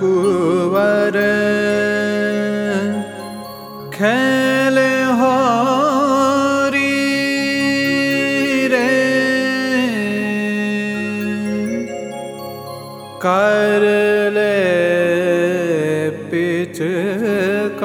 कुवर खेल हरी रे। कर ले पिच पिचक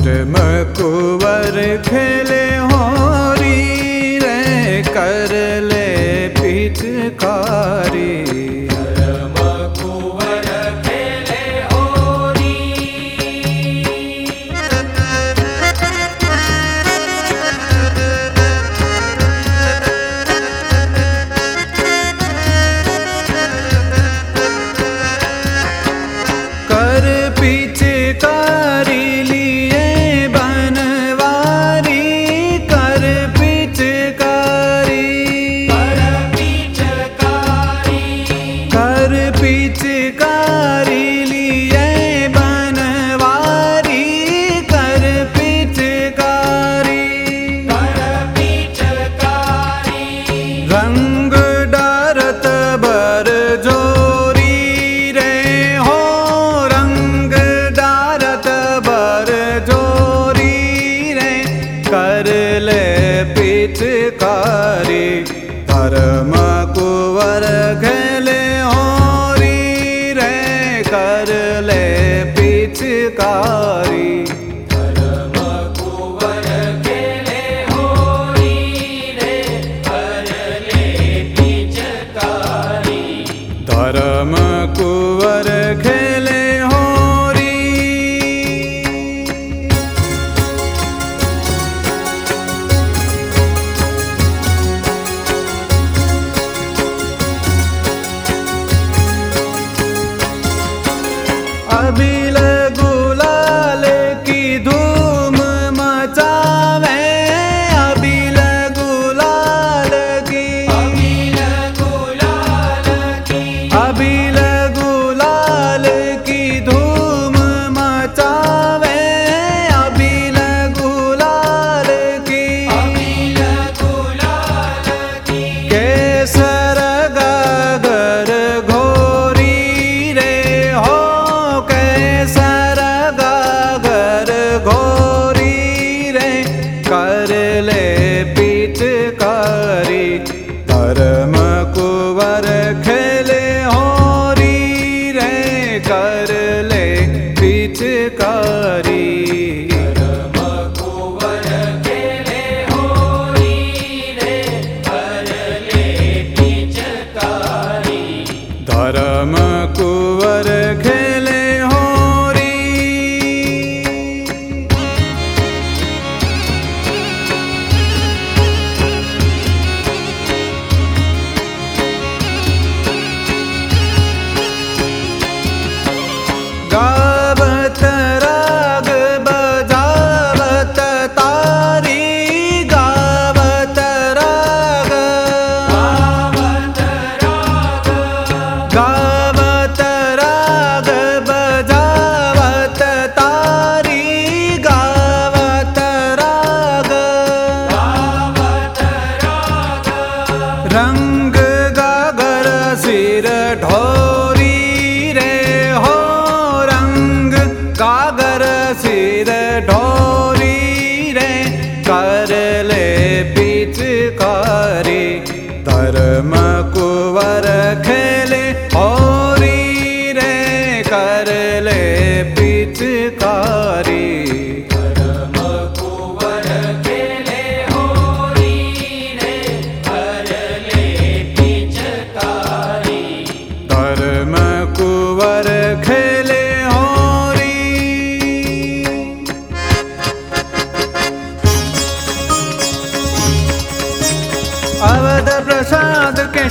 मुवर खेले होरी रे हरि करले पिटकार पिचकारी परम कुवर घले होरी रे कर ले पिकारी धर्म कुवर कर ले पिचकारी।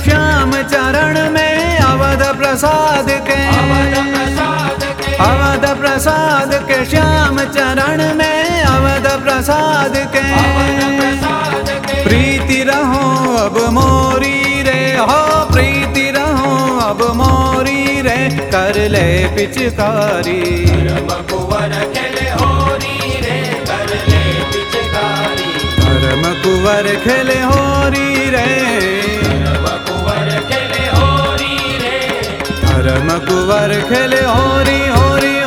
श्याम चरण में अवध प्रसाद के अवध प्रसाद के श्याम चरण में अवध प्रसाद के प्रीति रहो अब मोरी रे हो प्रीति रहो अब मोरी रे कर ले पिचकारी। धर्म कुंवर खेले होरी रे। धर्म कुंवर खेले होरी हो